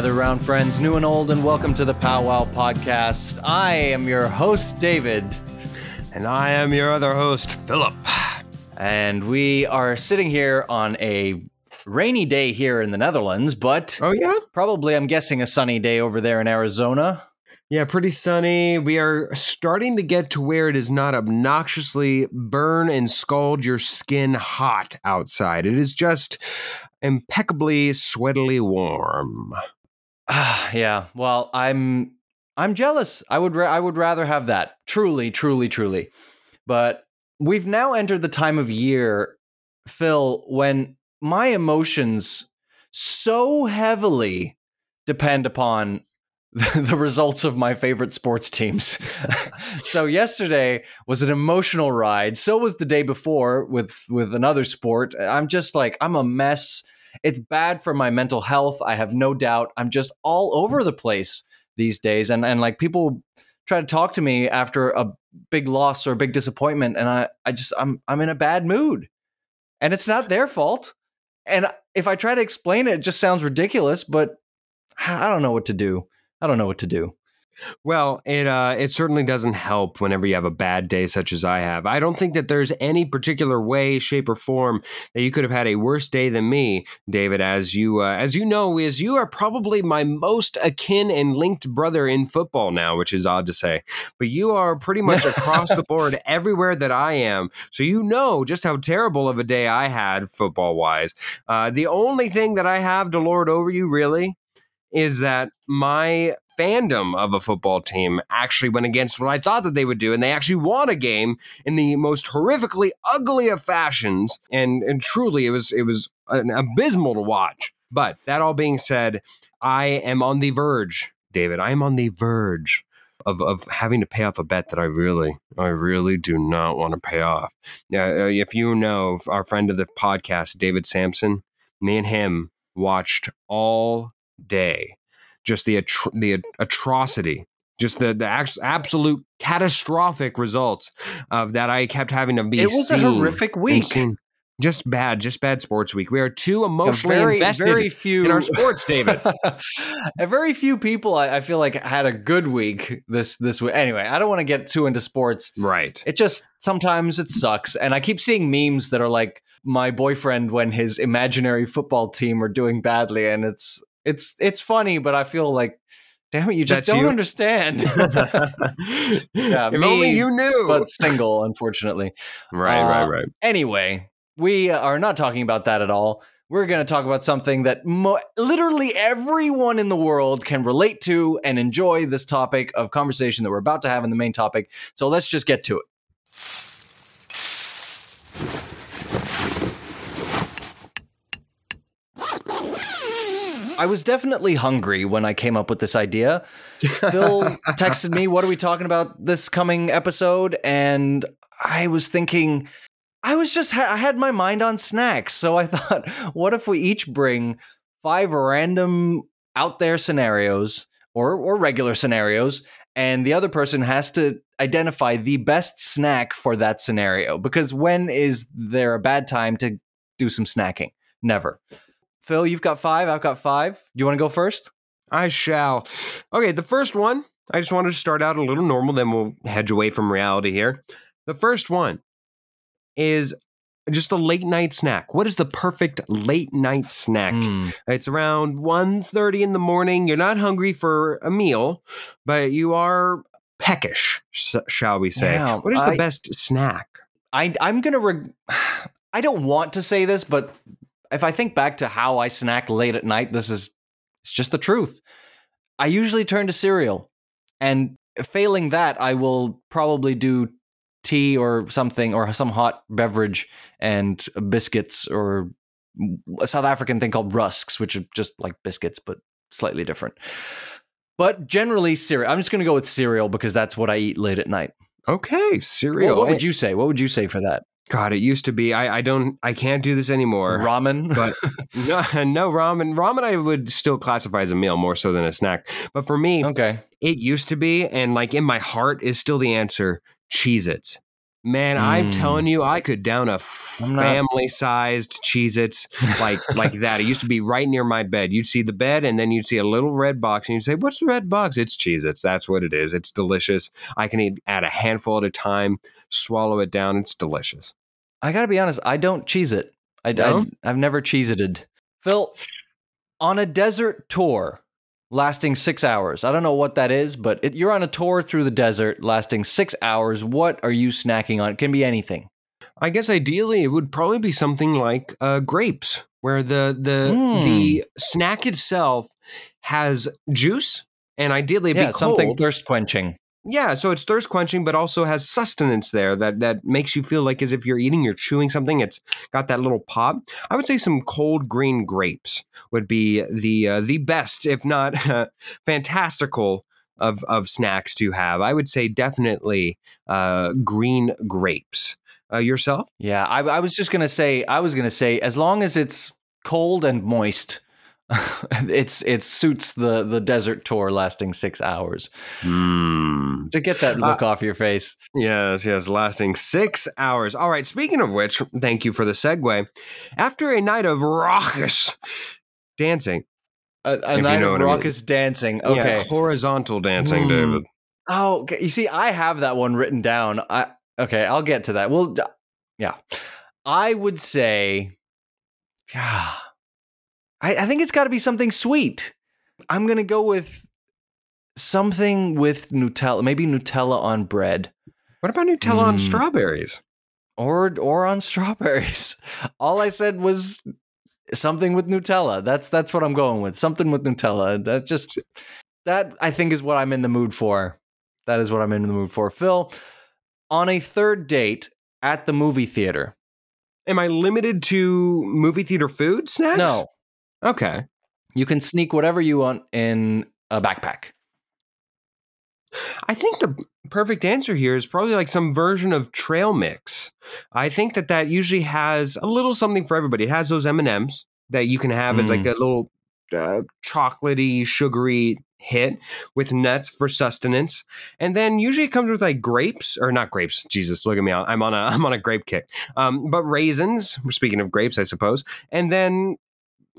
Gather around, friends, new and old, and welcome to the Powwow Podcast. I am your host, David, And I am your other host, Philip. and we are sitting here on a rainy day here in the Netherlands, but Oh, yeah? probably, I'm guessing, a sunny day over there in Arizona. Yeah, pretty sunny. We are starting to get to where it is not obnoxiously burn and scald your skin hot outside. It is just impeccably sweatily warm. Ah, yeah. Well, I'm I'm jealous. I would ra- I would rather have that. Truly, truly, truly. But we've now entered the time of year, Phil, when my emotions so heavily depend upon the results of my favorite sports teams. so yesterday was an emotional ride. So was the day before with with another sport. I'm just like I'm a mess. It's bad for my mental health. I have no doubt. I'm just all over the place these days and and like people try to talk to me after a big loss or a big disappointment and I I just I'm I'm in a bad mood. And it's not their fault. And if I try to explain it, it just sounds ridiculous, but I don't know what to do. I don't know what to do. Well, it uh, it certainly doesn't help whenever you have a bad day such as I have. I don't think that there's any particular way, shape, or form that you could have had a worse day than me, David. As you uh, as you know, is you are probably my most akin and linked brother in football now, which is odd to say. But you are pretty much across the board everywhere that I am, so you know just how terrible of a day I had football wise. Uh, the only thing that I have to lord over you, really, is that my fandom of a football team actually went against what I thought that they would do, and they actually won a game in the most horrifically ugly of fashions, and and truly it was it was an abysmal to watch. But that all being said, I am on the verge, David. I am on the verge of, of having to pay off a bet that I really, I really do not want to pay off. Now, uh, if you know our friend of the podcast, David Sampson, me and him watched all day just the atro- the atrocity just the the ax- absolute catastrophic results of that I kept having to be It was a horrific week. just bad just bad sports week we are too emotionally very, invested very few in our sports David a very few people I, I feel like had a good week this this week. Anyway, I don't want to get too into sports. right It just sometimes it sucks, and I keep seeing memes that are like my boyfriend when his imaginary football team are doing badly, and it's it's it's funny, but I feel like, damn it, you just That's don't you? understand. Yeah, if me, only you knew but single, unfortunately. right uh, right right Anyway, we are not talking about that at all. We're going to talk about something that mo- literally everyone in the world can relate to and enjoy this topic of conversation that we're about to have in the main topic. So let's just get to it. I was definitely hungry when I came up with this idea. Phil texted me, What are we talking about this coming episode? And I was thinking, I was just, ha- I had my mind on snacks. So I thought, what if we each bring five random out there scenarios or, or regular scenarios, and the other person has to identify the best snack for that scenario? Because when is there a bad time to do some snacking? Never. Phil, you've got five. I've got five. Do you want to go first? I shall. Okay, the first one, I just wanted to start out a little normal, then we'll hedge away from reality here. The first one is just a late night snack. What is the perfect late night snack? Mm. It's around 1.30 in the morning. You're not hungry for a meal, but you are peckish, shall we say. Yeah, what is the I- best snack? I I'm gonna. Reg- I don't want to say this, but if I think back to how I snack late at night, this is it's just the truth. I usually turn to cereal, and failing that, I will probably do tea or something or some hot beverage and biscuits or a South African thing called rusks, which are just like biscuits but slightly different. But generally cereal. I'm just going to go with cereal because that's what I eat late at night. Okay, cereal. what would you say? What would you say for that? God, it used to be. I, I don't. I can't do this anymore. Ramen. but no, no ramen. Ramen, I would still classify as a meal more so than a snack. But for me, okay. it used to be, and like in my heart is still the answer: Cheez-Its. Man, I'm Mm. telling you, I could down a I'm family-sized Cheez-Its like like that. It used to be right near my bed. You'd see the bed, and then you'd see a little red box, and you'd say, "What's the red box?" It's Cheez-Its. That's what it is. It's delicious. I can eat add a handful at a time, swallow it down. It's delicious. I gotta be honest, I don't cheese it. I, No? I have never cheeseted. Phil, on a desert tour lasting six hours. I don't know what that is, but it, you're on a tour through the desert lasting six hours. What are you snacking on? It can be anything. I guess ideally it would probably be something like uh, grapes, where the the Mm. the snack itself has juice, and ideally it'd yeah, be something thirst quenching. Yeah, so it's thirst quenching, but also has sustenance there that that makes you feel like as if you're eating, you're chewing something. It's got that little pop. I would say some cold green grapes would be the uh, the best, if not fantastical, of of snacks to have. I would say definitely uh, green grapes. Uh, yourself? Yeah, I, I was just gonna say. I was gonna say as long as it's cold and moist. it's it suits the the desert tour lasting six hours Hmm. to get that look off your face. Yes, yes, lasting six hours. All right, speaking of which, thank you for the segue. After a night of raucous dancing, A, a you night know of what I mean. raucous dancing. Okay. yeah, horizontal dancing, Hmm. David. Oh, okay. you see, I have that one written down. I okay, I'll get to that. Well, yeah, I would say, yeah, I, I think it's got to be something sweet. I'm gonna go with something with Nutella, maybe Nutella on bread, What about Nutella on Hmm. strawberries? or or on strawberries. All I said was something with Nutella. That's that's what I'm going with. Something with Nutella. That just that I think is what I'm in the mood for. That is what I'm in the mood for. Phil, on a third date at the movie theater. Am I limited to movie theater food snacks? No, Okay. you can sneak whatever you want in a backpack. I think the perfect answer here is probably like some version of trail mix. I think that that usually has a little something for everybody. It has those M and M's that you can have as like a little uh, chocolatey, sugary hit with nuts for sustenance, and then usually it comes with like grapes or not grapes. Jesus, look at me! I'm on a I'm on a grape kick. Um, but raisins. We're speaking of grapes, I suppose, and then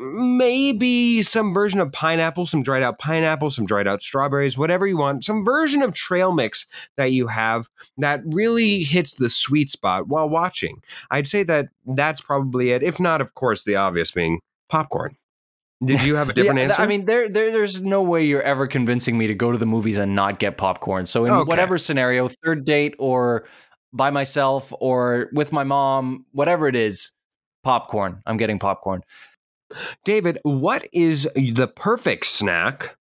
maybe some version of pineapple, some dried out pineapple, some dried out strawberries, whatever you want, some version of trail mix that you have that really hits the sweet spot while watching. I'd say that that's probably it. If not, of course, the obvious being popcorn. Did you have a different Yeah, answer? I mean, there, there, there's no way you're ever convincing me to go to the movies and not get popcorn. So in Okay. whatever scenario, third date or by myself or with my mom, whatever it is, popcorn. I'm getting popcorn. David, what is the perfect snack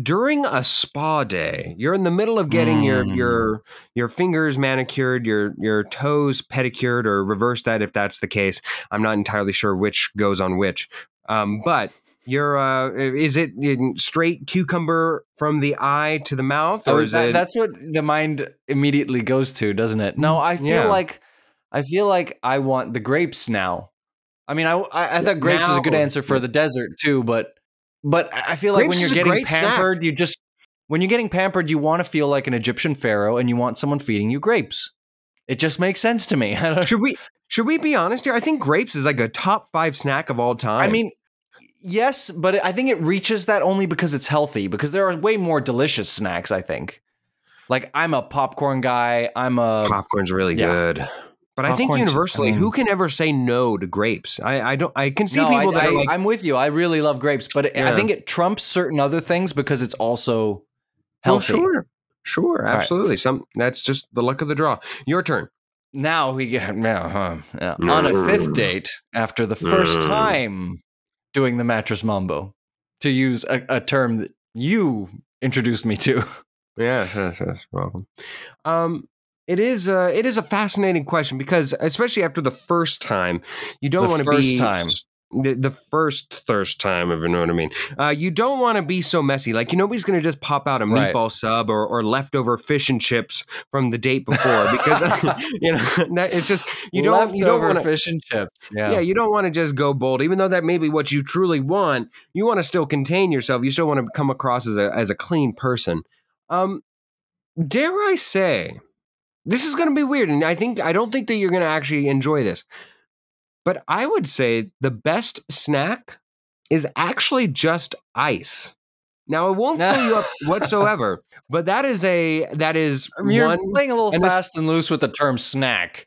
during a spa day? You're in the middle of getting your Mm. your your fingers manicured, your your toes pedicured, or reverse that if that's the case. I'm not entirely sure which goes on which, um, but. You're, uh, is it straight cucumber from the eye to the mouth, or is that- it? That's what the mind immediately goes to, doesn't it? No, I feel Yeah. like I feel like I want the grapes now. I mean, I I, I thought grapes was a good answer for the desert too, but but I feel like when you're getting great snack. pampered, you just when you're getting pampered, you want to feel like an Egyptian pharaoh, and you want someone feeding you grapes. It just makes sense to me. Should we should we be honest here? I think grapes is like a top five snack of all time. I mean, yes, but I think it reaches that only because it's healthy. Because there are way more delicious snacks. I think. Like I'm a popcorn guy. I'm a popcorn's really yeah. good. But I think universally, I mean- who can ever say no to grapes? I, I don't. I can see No, people I, that I- like, I'm with you. I really love grapes, but it- I think it trumps certain other things because it's also "Well, healthy. sure, sure, right. absolutely. Some that's just the luck of the draw. Your turn. Now we get yeah, huh, yeah. on a fifth date after the first Mm. time doing the mattress mambo, to use a, a term that you introduced me to. Yes, yes, yes. Welcome. Um, it is. Uh, it is a fascinating question because, especially after the first time, you don't want to first be time. The, the first thirst time, if you know what I mean. Uh, you don't want to be so messy. Like you nobody's going to just pop out a Right. meatball sub or, or leftover fish and chips from the date before because you know it's just you don't you don't want fish and chips. Yeah. yeah, you don't want to just go bold, even though that may be what you truly want. You want to still contain yourself. You still want to come across as a as a clean person. Um, dare I say this is going to be weird, and I think I don't think that you're going to actually enjoy this. But I would say the best snack is actually just ice. Now it won't fill you up whatsoever, but that is a that is I mean, you're one. playing a little and fast and loose with the term snack.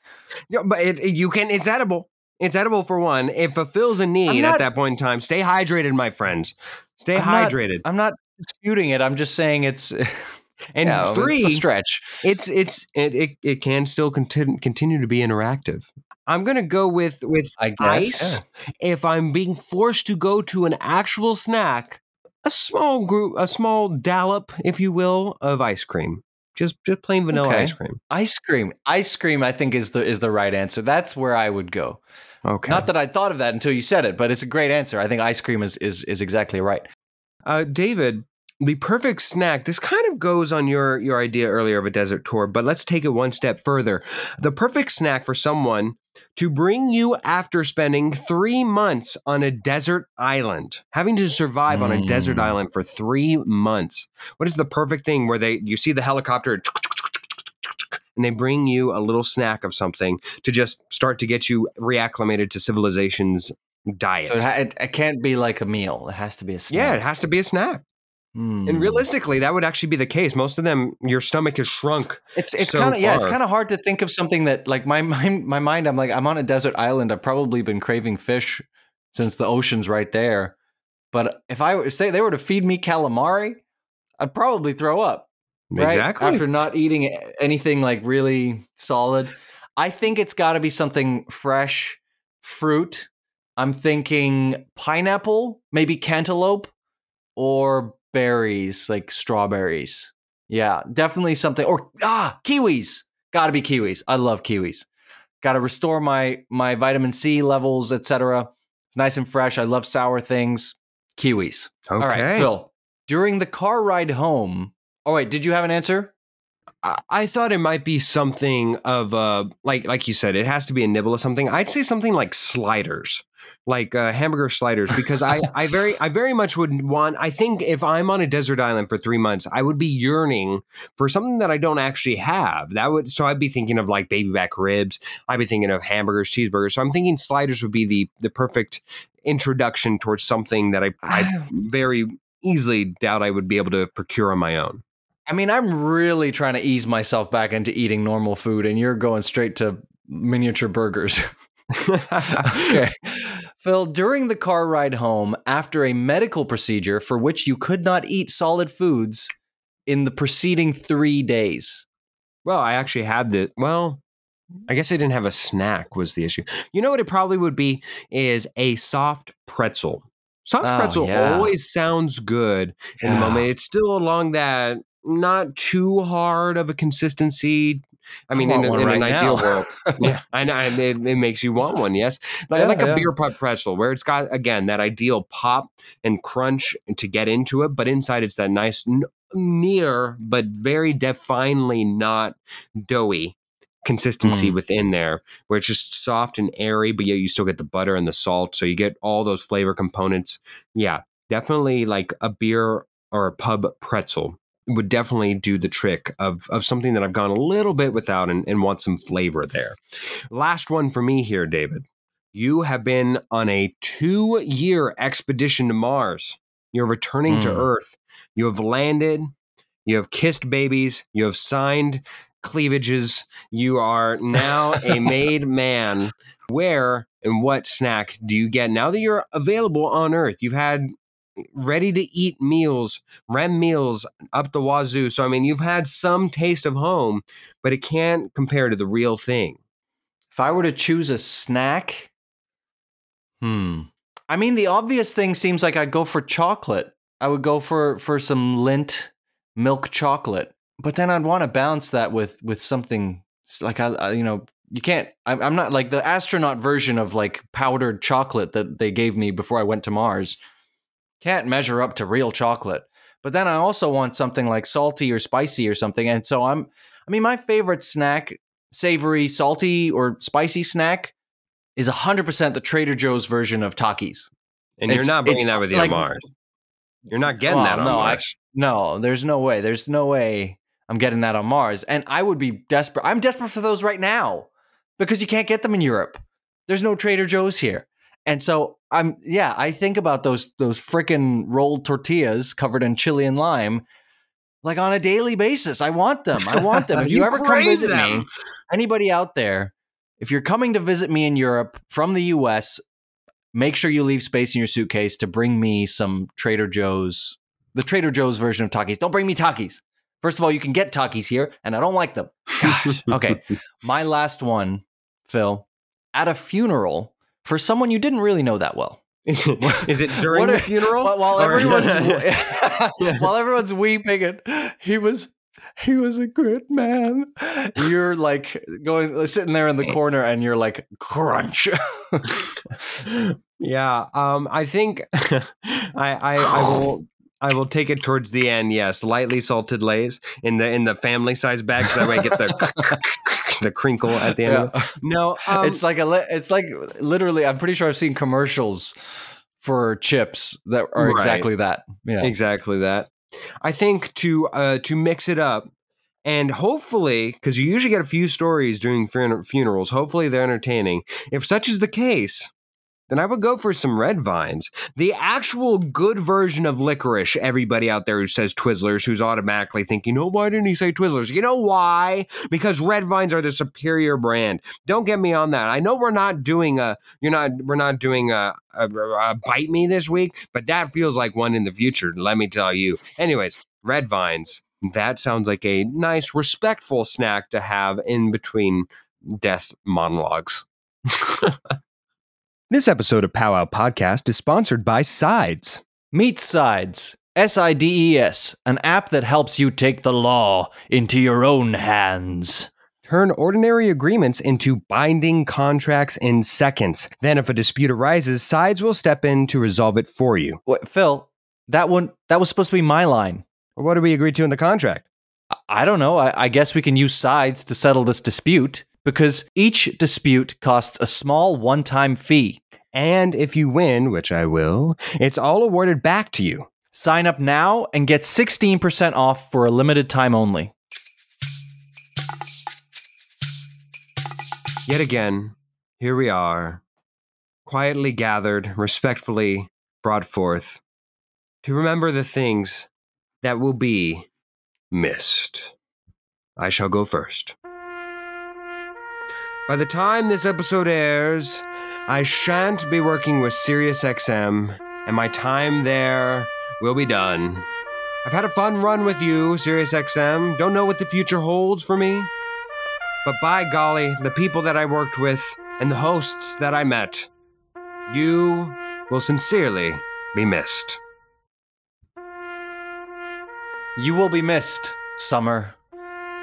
Yeah, but it, you can. It's edible. It's edible for one. It fulfills a need not- at that point in time. Stay hydrated, my friends. Stay I'm not- hydrated. I'm not disputing it. I'm just saying it's and yeah, three, it's a stretch. it's it's it, it, it can still continue continue to be interactive. I'm gonna go with with I guess. ice. If I'm being forced to go to an actual snack, a small group, a small dollop, if you will, of ice cream. Just just plain vanilla Okay. ice cream. Ice cream. Ice cream I think is the is the right answer. That's where I would go. Okay. Not that I thought of that until you said it, but it's a great answer. I think ice cream is is is exactly right. Uh, David, the perfect snack. This kind of goes on your your idea earlier of a desert tour, but let's take it one step further. The perfect snack for someone to bring you after spending three months on a desert island, having to survive on a desert Mm. island for three months. What is the perfect thing where they you see the helicopter? And they bring you a little snack of something to just start to get you reacclimated to civilization's diet. So it, it, it can't be like a meal. It has to be a snack. yeah, it has to be a snack. Hmm. And realistically, that would actually be the case. Most of them, your stomach is shrunk. It's it's so kind of yeah, it's kind of hard to think of something that like my mind my mind I'm like I'm on a desert island. I've probably been craving fish since the ocean's right there. But if I say they were to feed me calamari, I'd probably throw up. Right? Exactly. After not eating anything like really solid. I think it's got to be something fresh fruit. I'm thinking pineapple, maybe cantaloupe or berries like strawberries. Yeah, definitely something or ah, kiwis. Got to be kiwis. I love kiwis. Got to restore my my vitamin C levels, etc. It's nice and fresh. I love sour things. Kiwis. okay. All right, Phil. During the car ride home. Oh wait, did you have an answer? I, I thought it might be something of uh, like like you said, it has to be a nibble of something. I'd say something like sliders, like uh, hamburger sliders, because I I very I very much would want. I think if I'm on a desert island for three months, I would be yearning for something that I don't actually have. That would so I'd be thinking of like baby back ribs. I'd be thinking of hamburgers, cheeseburgers. So I'm thinking sliders would be the the perfect introduction towards something that I I very easily doubt I would be able to procure on my own. I mean, I'm really trying to ease myself back into eating normal food, and you're going straight to miniature burgers. okay. Phil, during the car ride home, after a medical procedure for which you could not eat solid foods in the preceding three days. Well, I actually had the well, I guess I didn't have a snack was the issue. You know what it probably would be is a soft pretzel. Soft Oh, pretzel yeah. always sounds good in the moment. It's still along that not too hard of a consistency. I mean, in, a- one in an right ideal world, yeah, I know and it, it makes you want one. Yes, like, Yeah, like a yeah. beer pub pretzel, where it's got again that ideal pop and crunch to get into it, but inside it's that nice, n- near but very definely not doughy consistency Mm. within there, where it's just soft and airy, but yet you still get the butter and the salt, so you get all those flavor components. Yeah, definitely like a beer or a pub pretzel would definitely do the trick of of something that I've gone a little bit without and, and want some flavor there. Last one for me here, David. You have been on a two year expedition to Mars. You're returning to Mm. Earth. You have landed. You have kissed babies. You have signed cleavages. You are now a made man. Where and what snack do you get now that you're available on Earth? You've had ready to eat meals, REM meals up the wazoo. So, I mean, you've had some taste of home, but it can't compare to the real thing. If I were to choose a snack, hmm. I mean, the obvious thing seems like I'd go for chocolate. I would go for for some Lindt milk chocolate, but then I'd want to balance that with with something like I, I you know, you can't. I'm, I'm not like the astronaut version of like powdered chocolate that they gave me before I went to Mars. Can't measure up to real chocolate. But then I also want something like salty or spicy or something. And so I'm. I mean, my favorite snack savory, salty, or spicy snack is 100% the Trader Joe's version of Takis. And you're not bringing that with you like- to Mars. You're not getting Well, that on no, I- Mars. No, there's no way. There's no way I'm getting that on Mars. And I would be desperate. I'm desperate for those right now because you can't get them in Europe. There's no Trader Joe's here. And so I'm yeah, I think about those those freaking rolled tortillas covered in chili and lime like on a daily basis. I want them. I want them. If you, You ever come visit them. me, anybody out there, if you're coming to visit me in Europe from the US, make sure you leave space in your suitcase to bring me some Trader Joe's, the Trader Joe's version of Takis. Don't bring me Takis. First of all, you can get Takis here, and I don't like them. Gosh. Okay. My last one, Phil, at a funeral for someone you didn't really know that well. Is it during What the funeral? While, everyone's while everyone's weeping and he was he was a good man. You're like going sitting there in the corner and you're like crunch. yeah, um, I think I, I, I will. I will take it towards the end. Yes, lightly salted Lay's in the in the family size bag, so that way I get the the crinkle at the end. Of it. No, um, it's like a it's like literally I'm pretty sure I've seen commercials for chips that are Right. exactly that. Yeah. exactly that. I think to uh, to mix it up, and hopefully, because you usually get a few stories during fun- funerals. Hopefully, they're entertaining. If such is the case, then I would go for some red vines. The actual good version of licorice. Everybody out there who says Twizzlers, who's automatically thinking, "Oh, why didn't he say Twizzlers?" You know why? Because red vines are the superior brand. Don't get me on that. I know we're not doing a you're not we're not doing a, a, a bite me this week, but that feels like one in the future. Let me tell you. Anyways, red vines. That sounds like a nice, respectful snack to have in between death monologues. this episode of Powwow Podcast is sponsored by Sides. Meet Sides. S I D E S, an app that helps you take the law into your own hands. Turn ordinary agreements into binding contracts in seconds. Then, if a dispute arises, Sides will step in to resolve it for you. Wait, Phil, that one that was supposed to be my line. What do we agree to in the contract? I- I don't know. I, I guess we can use sides to settle this dispute because each dispute costs a small one-time fee. And if you win, which I will, it's all awarded back to you. Sign up now and get 16% off for a limited time only. Yet again, here we are, quietly gathered, respectfully brought forth to remember the things that will be missed. I shall go first. By the time this episode airs, I shan't be working with SiriusXM, and my time there will be done. I've had a fun run with you, SiriusXM. Don't know what the future holds for me. But by golly, the people that I worked with and the hosts that I met, you will sincerely be missed. You will be missed, summer.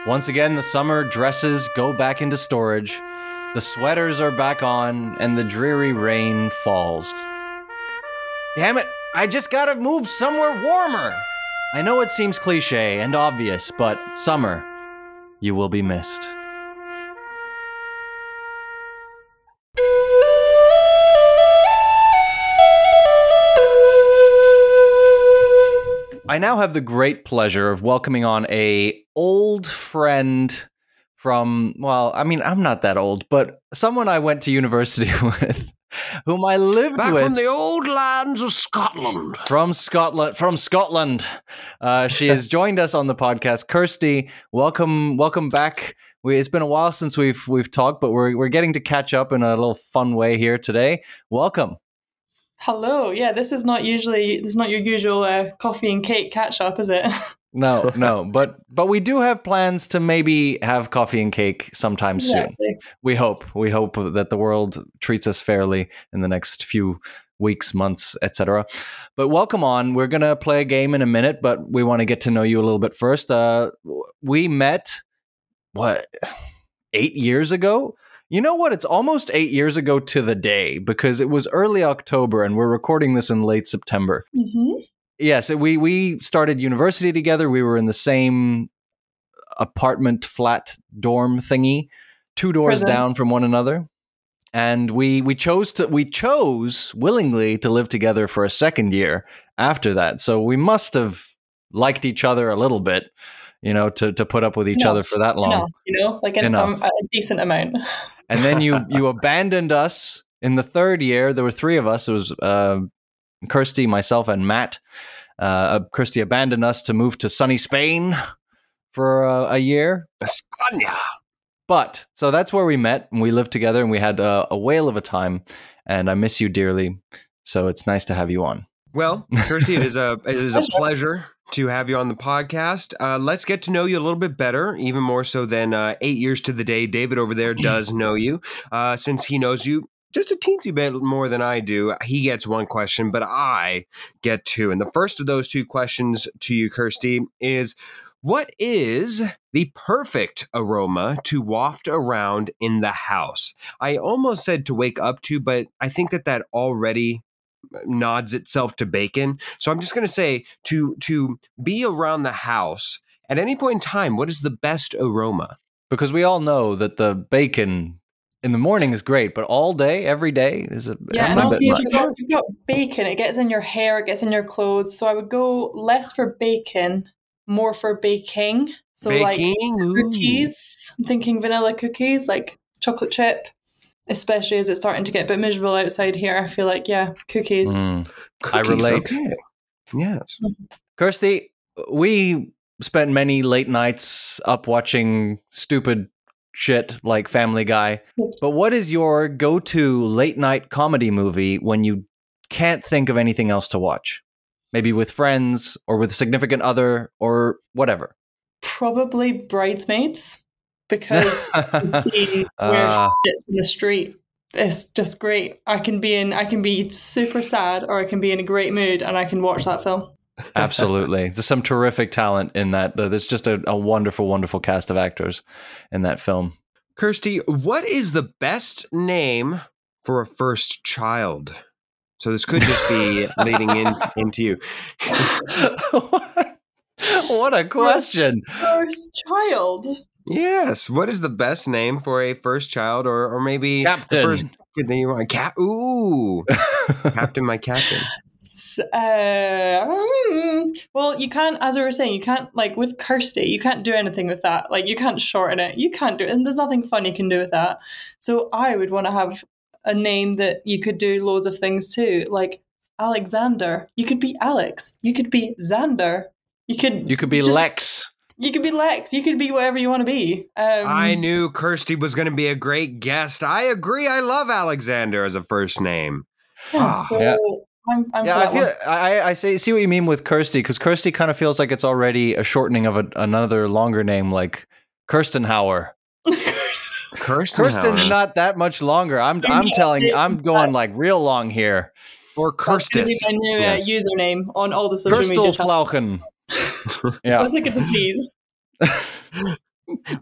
Once again, the summer dresses go back into storage, the sweaters are back on, and the dreary rain falls. Damn it, I just gotta move somewhere warmer! I know it seems cliche and obvious, but summer, you will be missed. I now have the great pleasure of welcoming on a old friend from well, I mean, I'm not that old, but someone I went to university with, whom I lived Back with from the old lands of Scotland. from Scotland. From Scotland, uh, she has joined us on the podcast. Kirsty, welcome, welcome back. We, it's been a while since we've we've talked, but we're we're getting to catch up in a little fun way here today. Welcome. Hello. Yeah, this is not usually this is not your usual uh, coffee and cake catch up, is it? No, no, but but we do have plans to maybe have coffee and cake sometime soon. We hope. We hope that the world treats us fairly in the next few weeks, months, etc. But welcome on. We're gonna play a game in a minute, but we want to get to know you a little bit first. Uh, we met what eight years ago. You know what? It's almost eight years ago to the day because it was early October and we're recording this in late September. hmm Yes, we we started university together. We were in the same apartment flat dorm thingy, two doors Prison. down from one another. And we we chose to we chose willingly to live together for a second year after that. So we must have liked each other a little bit you know, to to put up with each No, other for that long. Enough, you know, like an, um, a decent amount. And then you you abandoned us in the third year. There were three of us. It was uh, Kirsty, myself, and Matt. Uh, Kirsty abandoned us to move to sunny Spain for uh, a year. España. But so that's where we met and we lived together and we had a, a whale of a time. And I miss you dearly. So it's nice to have you on. Well, Kirsty, it is a it is a pleasure to have you on the podcast. Uh, let's get to know you a little bit better, even more so than uh, eight years to the day. David over there does know you, uh, since he knows you just a teensy bit more than I do. He gets one question, but I get two. And the first of those two questions to you, Kirsty, is what is the perfect aroma to waft around in the house? I almost said to wake up to, but I think that that already nods itself to bacon. So I'm just going to say to to be around the house at any point in time, what is the best aroma? Because we all know that the bacon in the morning is great, but all day, every day is a, Yeah, and also if you've, got, if you've got bacon, it gets in your hair, it gets in your clothes. So I would go less for bacon, more for baking. So like Baking? Ooh. cookies. I'm thinking vanilla cookies, like chocolate chip. Especially as it's starting to get a bit miserable outside here. I feel like, yeah, cookies. Mm. Cookies, relate. Okay. Yes. Kirsty, we spent many late nights up watching stupid shit like Family Guy. Yes. But what is your go to late night comedy movie when you can't think of anything else to watch? Maybe with friends or with a significant other or whatever. Probably bridesmaids because the scene where Ah. she sits in the street it's just great. I can be in I can be super sad or I can be in a great mood and I can watch that film. Absolutely. There's some terrific talent in that. There's just a, a wonderful, wonderful cast of actors in that film. Kirsty, what is the best name for a first child? So this could just be leading in, into you. what? what a question. First child. Yes. What is the best name for a first child, or or maybe the Captain. first kid that you want? Cap. Ooh, Captain, my captain. S- Uh, mm, well, you can't, as we were saying, you can't, like with Kirsty, you can't do anything with that. Like, you can't shorten it. You can't do it. And there's nothing fun you can do with that. So I would want to have a name that you could do loads of things to, like Alexander. You could be Alex. You could be Xander. You could. you could be just- Lex. You could be Lex. You could be whatever you want to be. Um, I knew Kirsty was going to be a great guest. I agree. I love Alexander as a first name. Yeah, Ah, so yeah. I'm, I'm Yeah, I feel. I, I say see what you mean with Kirsty because Kirsty kind of feels like it's already a shortening of a, another longer name like Kirstenhauer. Kirsten Kirsten's not that much longer. I'm I'm telling I'm going like real long here. or That's Kirstis. be my new Yes. uh, username on all the social media Kirstel channels. Flauchen. Yeah. It's like a disease.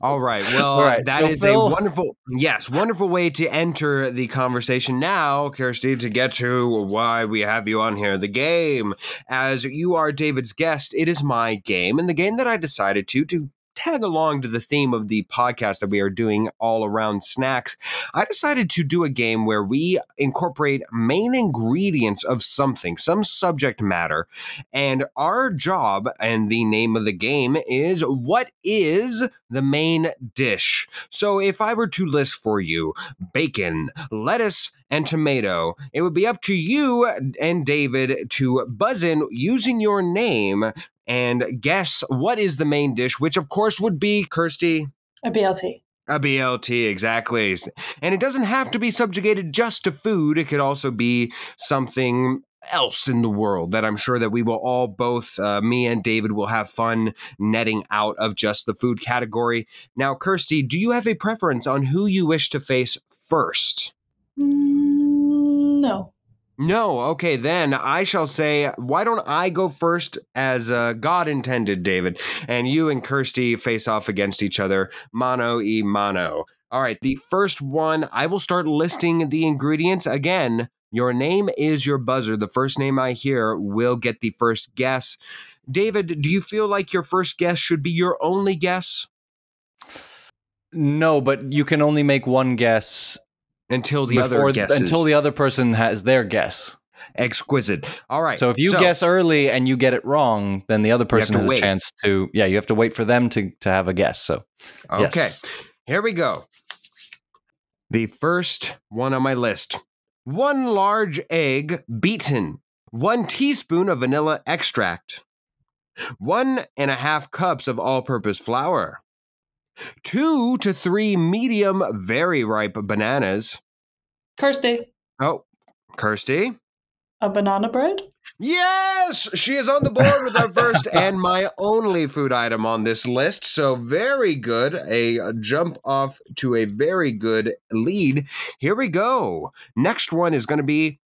All right. Well, All right, that so is Phil- a wonderful, yes, wonderful way to enter the conversation now, Kirsty, to get to why we have you on here. The game, as you are David's guest, it is my game, and the game that I decided to to tag along to the theme of the podcast that we are doing all around snacks. I decided to do a game where we incorporate main ingredients of something, some subject matter, and our job and the name of the game is what is the main dish? So if I were to list for you bacon, lettuce, and tomato, it would be up to you and David to buzz in using your name and guess what is the main dish, which of course would be Kirsty. A BLT. A BLT, exactly. And it doesn't have to be subjugated just to food. It could also be something else in the world that I'm sure that we will all both, uh, me and David, will have fun netting out of just the food category. Now, Kirsty, do you have a preference on who you wish to face first? Mm, no. No. Okay, then I shall say, why don't I go first as uh, God intended, David, and you and Kirsty face off against each other, mano e mano. All right, the first one, I will start listing the ingredients again. Your name is your buzzer. The first name I hear will get the first guess. David, do you feel like your first guess should be your only guess No, but you can only make one guess until the before other guesses? until the other person has their guess. Exquisite. All right. So if you guess early and you get it wrong, then the other person has wait. a chance to. Yeah, you have to wait for them to to have a guess. So okay, yes. here we go. The first one on my list: one large egg beaten, one teaspoon of vanilla extract, one and a half cups of all-purpose flour, two to three medium, very ripe bananas. Kirsty, Oh, Kirsty. a banana bread? Yes, she is on the board with our first and my only food item on this list. So very good. A jump off to a very good lead. Here we go. Next one is going to be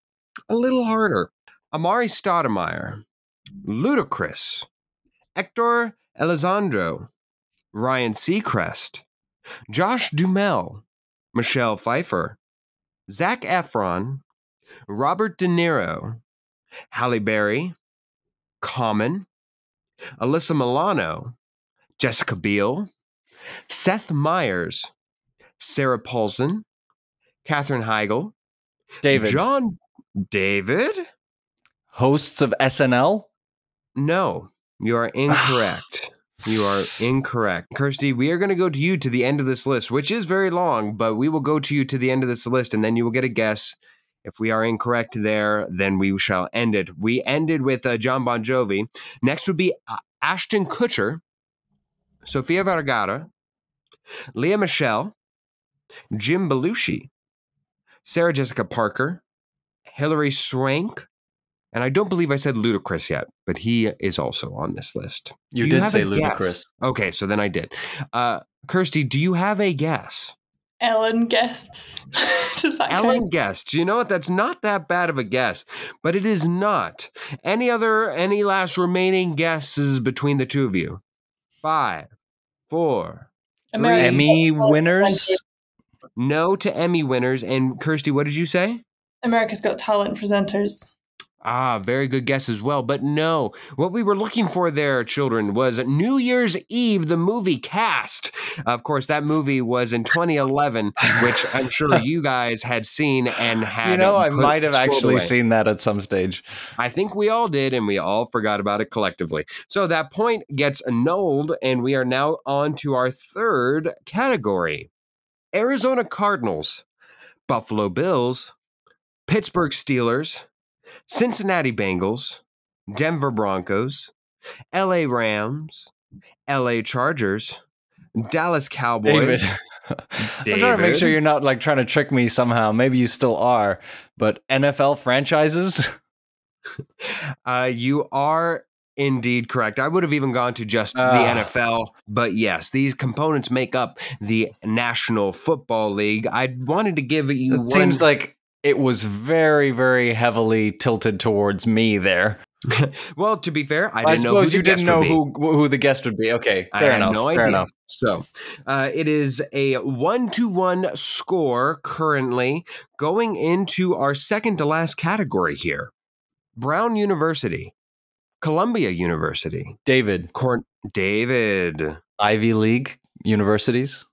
a little harder. Amar'e Stoudemire, Ludacris, Hector Elizondo, Ryan Seacrest, Josh Duhamel, Michelle Pfeiffer, Zac Efron, Robert De Niro, Halle Berry, Common, Alyssa Milano, Jessica Biel, Seth Meyers, Sarah Paulson, Katherine Heigl, David, John David. hosts of SNL. No, you are incorrect. You are incorrect. Kirsty, we are going to go to you to the end of this list, which is very long, but we will go to you to the end of this list and then you will get a guess. If we are incorrect there, then we shall end it. We ended with uh, Jon Bon Jovi. Next would be uh, Ashton Kutcher, Sofia Vergara, Lea Michele, Jim Belushi, Sarah Jessica Parker, Hilary Swank, and I don't believe I said Ludacris yet, but he is also on this list. You Do did say a guess? ludicrous. Okay, so then I did. Uh, Kirsty, do you have a guess? Ellen guests. Does that Ellen count? guessed. You know what? That's not that bad of a guess, but it is not. Any other, any last remaining guesses between the two of you? Five, four. American Emmy winners. No to Emmy winners. And Kirsty, what did you say? America's Got Talent presenters. Ah, very good guess as well. But no, what we were looking for there, children, was New Year's Eve, the movie cast. Of course, that movie was in 2011, which I'm sure you guys had seen and had. You know, I might have actually away. seen that at some stage. I think we all did, and we all forgot about it collectively. So that point gets annulled, and we are now on to our third category Arizona Cardinals, Buffalo Bills, Pittsburgh Steelers, Cincinnati Bengals, Denver Broncos, LA Rams, LA Chargers, Dallas Cowboys. David. I'm trying to make sure you're not like trying to trick me somehow. Maybe you still are, but NFL franchises? Uh, you are indeed correct. I would have even gone to just the Ah. NFL, but yes, these components make up the National Football League. I wanted to give you It one. seems like it was very, very heavily tilted towards me there. well, to be fair, I I, didn't know who suppose the you didn't guest know would be. who who the guest would be. Okay, I fair had enough. no fair idea. enough. So uh, it is a one to one score currently going into our second to last category here. Brown University, Columbia University, David, Corn David. Ivy League universities.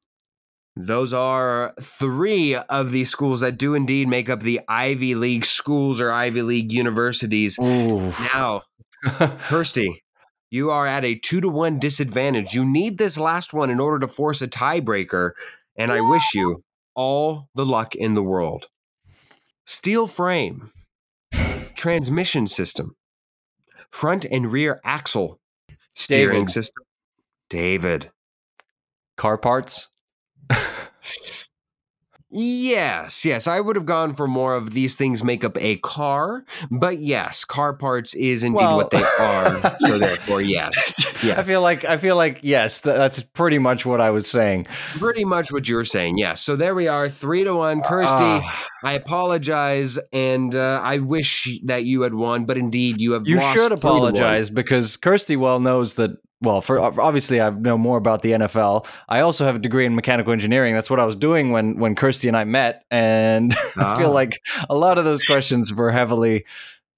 Those are three of the schools that do indeed make up the Ivy League schools or Ivy League universities. Ooh. Now, Kirsty, you are at a two to one disadvantage. You need this last one in order to force a tiebreaker, and I wish you all the luck in the world. Steel frame, transmission system, front and rear axle, steering David. system. David. Car parts. Yes, yes, I would have gone for more of these things make up a car, but yes, car parts is indeed Well- what they are. so therefore, yes, yes. I feel like I feel like yes, th- that's pretty much what I was saying. pretty much what you were saying. Yes. So there we are, three to one. Kirsty, Ah, I apologize, and uh, I wish that you had won, but indeed you have. you should three to one. apologize because Kirsty well knows that. Well, for obviously I know more about the NFL. I also have a degree in mechanical engineering. That's what I was doing when when Kirsty and I met, and I Ah. feel like a lot of those questions were heavily,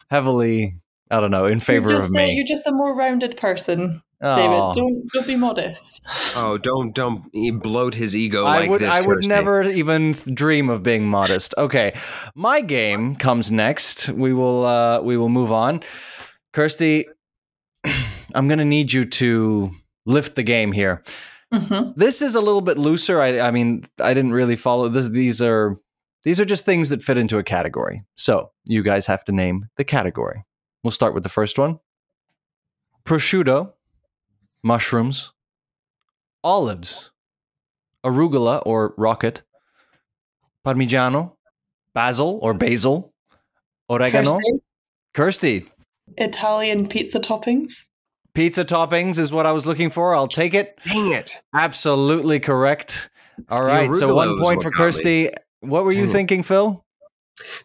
heavily I don't know, in favor you're of a, me. you're just a more rounded person, Aw. David. Don't don't be modest. Oh, don't don't bloat his ego I like would this. I would never even dream of being modest. Okay. My game comes next. We will uh we will move on. Kirsty, I'm going to need you to lift the game here. hmm This is a little bit looser. I I mean, I didn't really follow this these are these are just things that fit into a category. So, you guys have to name the category. We'll start with the first one. Prosciutto, mushrooms, olives, arugula or rocket, parmigiano, basil or basil, oregano. Kirsty, Kirsty, Italian pizza toppings. Pizza toppings is what I was looking for. I'll take it. Dang it! Absolutely correct. All right. So one point for. Kirsty. What were you Dang it. thinking, Phil?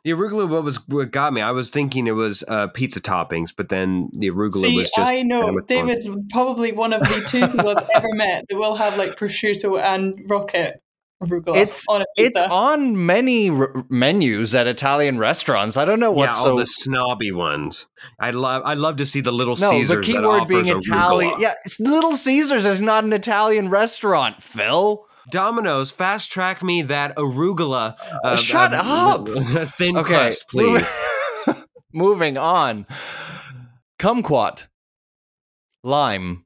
The arugula what was what got me. I was thinking it was uh, pizza toppings, but then the arugula See, was just. I know kinda fun. David's probably one of the two people I've ever met that will have like prosciutto and rocket arugula It's- on a It's on many r- menus at Italian restaurants. I don't know yeah, what's all so the snobby ones. I'd love. I'd love to see the Little no. Caesars. The that keyword being offers Italian. arugula. Yeah, it's Little Caesars is not an Italian restaurant, Phil. Domino's, fast track me that arugula. uh, Shut uh, up! thin Okay, crust, please. moving- Moving on. Kumquat, lime,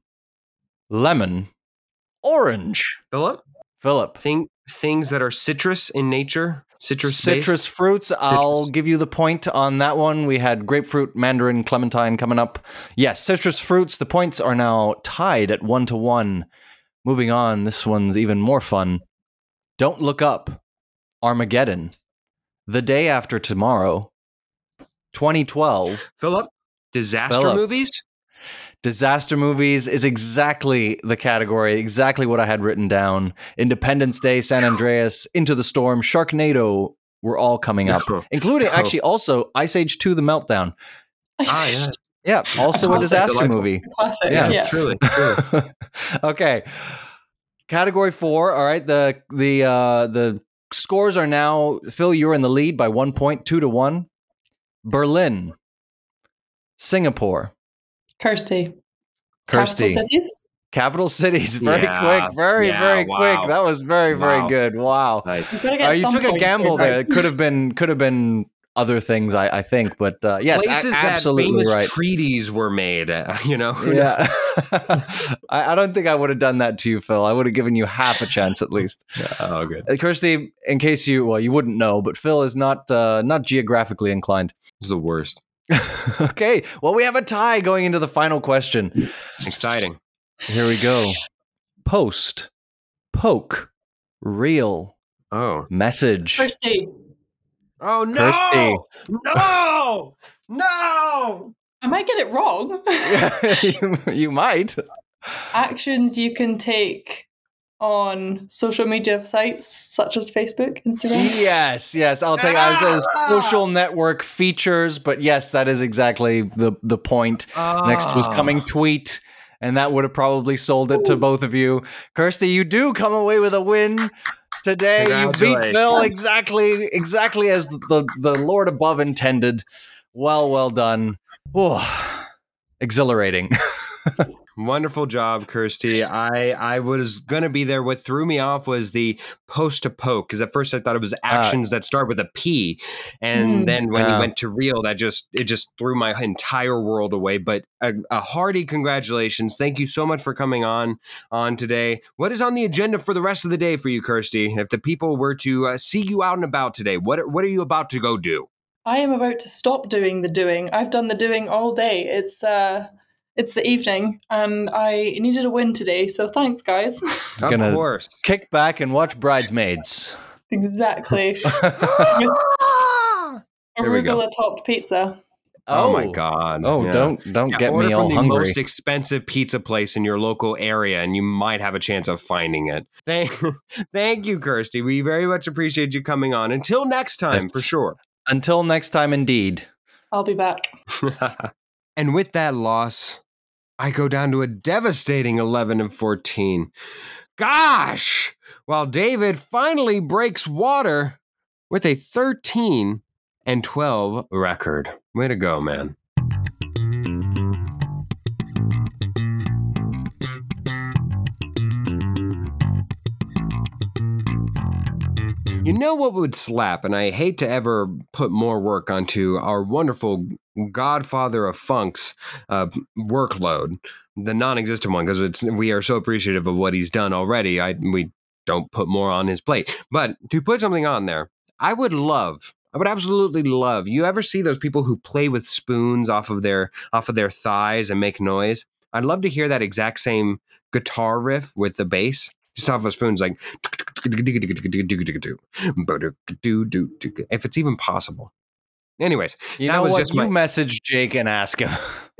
lemon, orange. Philip, Philip. thing things that are citrus in nature, citrus citrus fruits. I'll give you the point on that one. We had grapefruit, mandarin, clementine coming up. Yes, citrus fruits. The points are now tied at one to one. Moving on, this one's even more fun. Don't look up. Armageddon. The day after tomorrow. 2012. Philip, disaster Philip. movies. Disaster movies is exactly the category, exactly what I had written down. Independence Day, San Andreas, Into the Storm, Sharknado were all coming up, including Oh. actually also Ice Age 2 The Meltdown. Ah, yeah. Yeah, also a classic, disaster delightful. movie. Classic. Yeah, Yeah. Truly, truly. okay. Category 4, all right, the the uh the scores are now Phil you're in the lead by 1 point, 2 to 1. Berlin, Singapore, Kirsty. Kirsty. Capital cities. Capital cities, very Yeah, quick, very, yeah, very wow. quick. That was very, very Wow. good. Wow. Nice. You've got to get Uh, you took a gamble here, there. It could have been, could have been other things. I, I think, but uh, yes, a- Places that absolutely famous right. treaties were made. uh, you know. yeah, I, I don't think I would have done that to you, Phil. I would have given you half a chance at least. Oh, good. Uh, Kirsty, in case you, well, you wouldn't know, but Phil is not, uh, not geographically inclined. This is the worst. okay, well, we have a tie going into the final question. Exciting. Here we go. Post, poke, real, Oh. message. Kirsty. Oh no! Kirsty. No! No! I might get it wrong. you, you might. Actions you can take on social media sites such as Facebook, Instagram. Yes, yes. I'll take. I was Ah! social network features, but yes, that is exactly the the point. Next was Ah. coming tweet, and that would have probably sold it to both of you. Kirsty, you do come away with a win today. You beat Phil exactly, exactly as the the Lord above intended. Well, well done. Oh, exhilarating. Wonderful job, Kirsty. I I was gonna be there. What threw me off was the post to poke because at first I thought it was actions that start with a P, and Hmm. then when Yeah. you went to real, that just it just threw my entire world away. But a, a hearty congratulations! Thank you so much for coming on on today. What is on the agenda for the rest of the day for you, Kirsty? If the people were to uh, see you out and about today, what what are you about to go do? I am about to stop doing the doing. I've done the doing all day. It's uh it's the evening and I needed a win today, so thanks guys. Of Gonna- course. Kick back and watch Bridesmaids. exactly. There we go. Arugula topped pizza. Oh, oh, my god! Oh, Yeah. don't don't Yeah, get order me from all the hungry. most expensive pizza place in your local area, and you might have a chance of finding it. Thank, thank you, Kirsty. We very much appreciate you coming on. Until next time, Yes. for sure. Until next time, indeed. I'll be back. and with that loss, I go down to a devastating 11 and 14. Gosh! While David finally breaks water with a 13 and 12 record. Way to go, man. You know what would slap, and I hate to ever put more work onto our wonderful godfather of funks uh, workload, the non-existent one, because it's we are so appreciative of what he's done already. I we don't put more on his plate, but to put something on there, I would love. I would absolutely love. You ever see those people who play with spoons off of their off of their thighs and make noise? I'd love to hear that exact same guitar riff with the bass, just off of spoons, like if it's even possible. Anyways, You know was what? just you my- message Jake and ask him.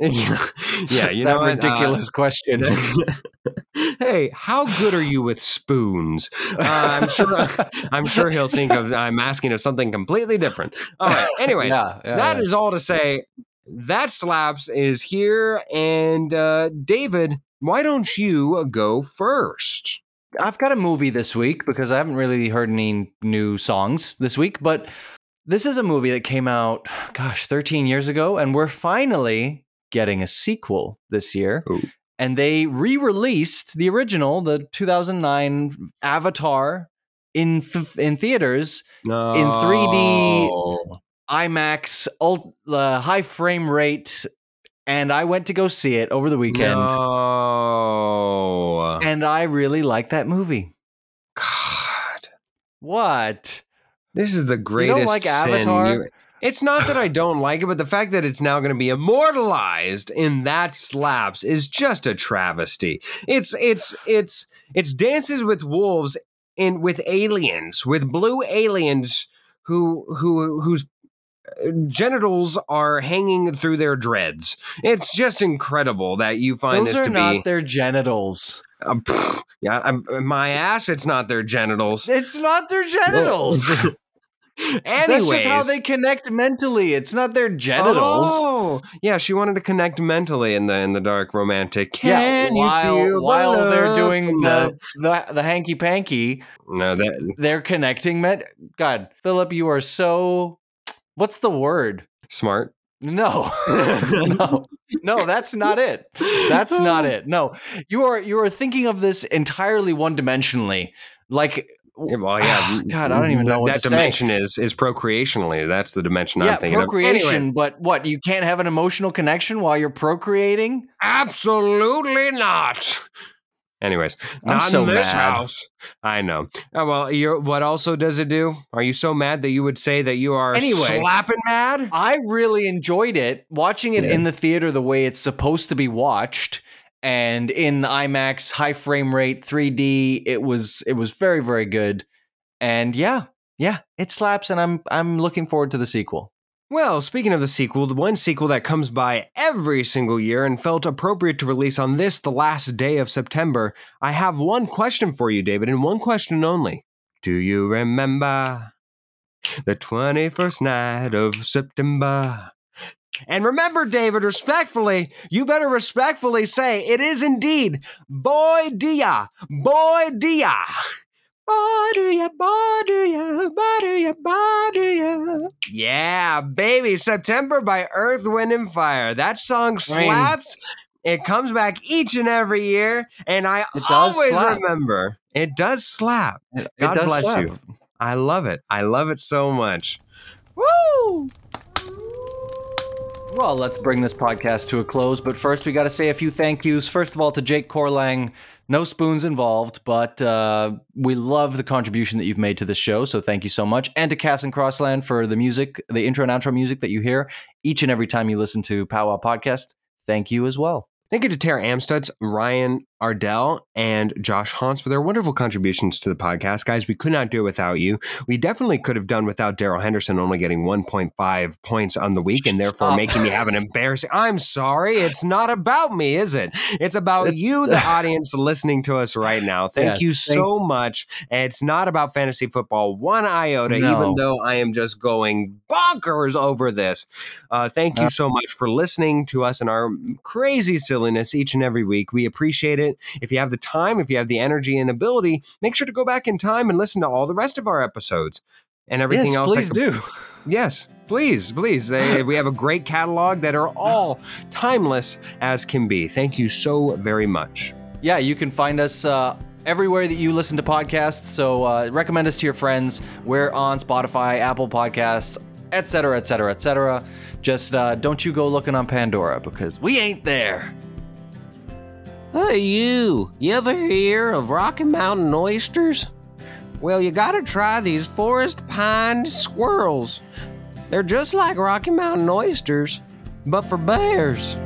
yeah, you know? Uh, ridiculous question. hey, how good are you with spoons? Uh, I'm sure. I'm sure he'll think of I'm asking of something completely different. All right. Anyways, yeah, yeah, that is all to say. That slaps is here, and uh, David, why don't you go first? I've got a movie this week because I haven't really heard any new songs this week, but this is a movie that came out, gosh, 13 years ago, and we're finally getting a sequel this year. Ooh. And they re released the original, the 2009 Avatar, in, f- in theaters, No. 3D. IMAX, ult- uh, high frame rate. And I went to go see it over the weekend. No. And I really like that movie. God. What? This is the greatest Don't like Avatar? you- It's not that I don't like it, but the fact that it's now going to be immortalized in that slaps is just a travesty. It's it's it's it's dances with wolves in with aliens, with blue aliens who who whose genitals are hanging through their dreads. It's just incredible that you find Those this are to not be their genitals. uh, pfft, yeah, I'm, my ass. It's not their genitals. It's not their genitals. Anyways, That's just how they connect mentally. It's not their genitals. Oh, yeah, she wanted to connect mentally in the in the dark romantic. Can while, feel the while they're doing the, the the hanky panky, No, that they're connecting. Met God, Philip, you are so. What's the word? smart. No, no, no. That's not it. That's not it. No, you are you are thinking of this entirely one dimensionally. Like, Well, yeah. God, I don't even know that, what that to say. dimension is is procreationally. That's the dimension yeah, I'm thinking procreation. of. Anyway, But what? You can't have an emotional connection while you're procreating. absolutely not. Anyways, I'm not so in this mad. house. I know. Oh, well, you're, what also does it do? Are you so mad that you would say that you are Anyway. slapping mad? I really enjoyed it watching it Yeah. in the theater the way it's supposed to be watched and in IMAX high frame rate 3D it was it was very very good and yeah yeah it slaps and I'm I'm looking forward to the sequel. Well, speaking of the sequel, the one sequel that comes by every single year and felt appropriate to release on this, the last day of September, I have one question for you, David, and one question only. Do you remember the 21st night of September? And remember, David, respectfully, you better respectfully say it is indeed Boy Dia, Boy Dia. Yeah, baby, September by Earth, Wind, and Fire. That song I mean- slaps. It comes back each and every year, and I It always slap. remember. It does slap. It God does bless slap. you. I love it. I love it so much. Woo! Well, let's bring this podcast to a close, but first we got to say a few thank yous. First of all, to Jake Corlang. No spoons involved, but uh, we love the contribution that you've made to this show, so thank you so much. And to Cass and Crossland for the music, the intro and outro music that you hear each and every time you listen to Powwow Podcast. Thank you as well. Thank you to Tara Amstutz, Ryan Ardell, and Josh Hans for their wonderful contributions to the podcast. Guys, we could not do it without you. We definitely could have done without Darrell Henderson only getting 1.5 points on the week and therefore Stop. making me have an embarrassing. I'm sorry. It's not about me, is it? It's about It's- you, the audience, listening to us right now. Thank Yes, you thank- so much. It's not about fantasy football one iota, No. even though I am just going bonkers over this. Uh, thank you so much for listening to us and our crazy silliness each and every week. We appreciate it. If you have the time, if you have the energy and ability, make sure to go back in time and listen to all the rest of our episodes and everything yes, else. Please could- do. Yes, please, please. They, we have a great catalog that are all timeless as can be. Thank you so very much. Yeah, you can find us uh, everywhere that you listen to podcasts. So uh, recommend us to your friends. We're on Spotify, Apple Podcasts, etc., etc., etc. Just uh, don't you go looking on Pandora because we ain't there. Hey, you. You ever hear of Rocky Mountain oysters? Well, you gotta try these forest pine squirrels. They're just like Rocky Mountain oysters, but for bears.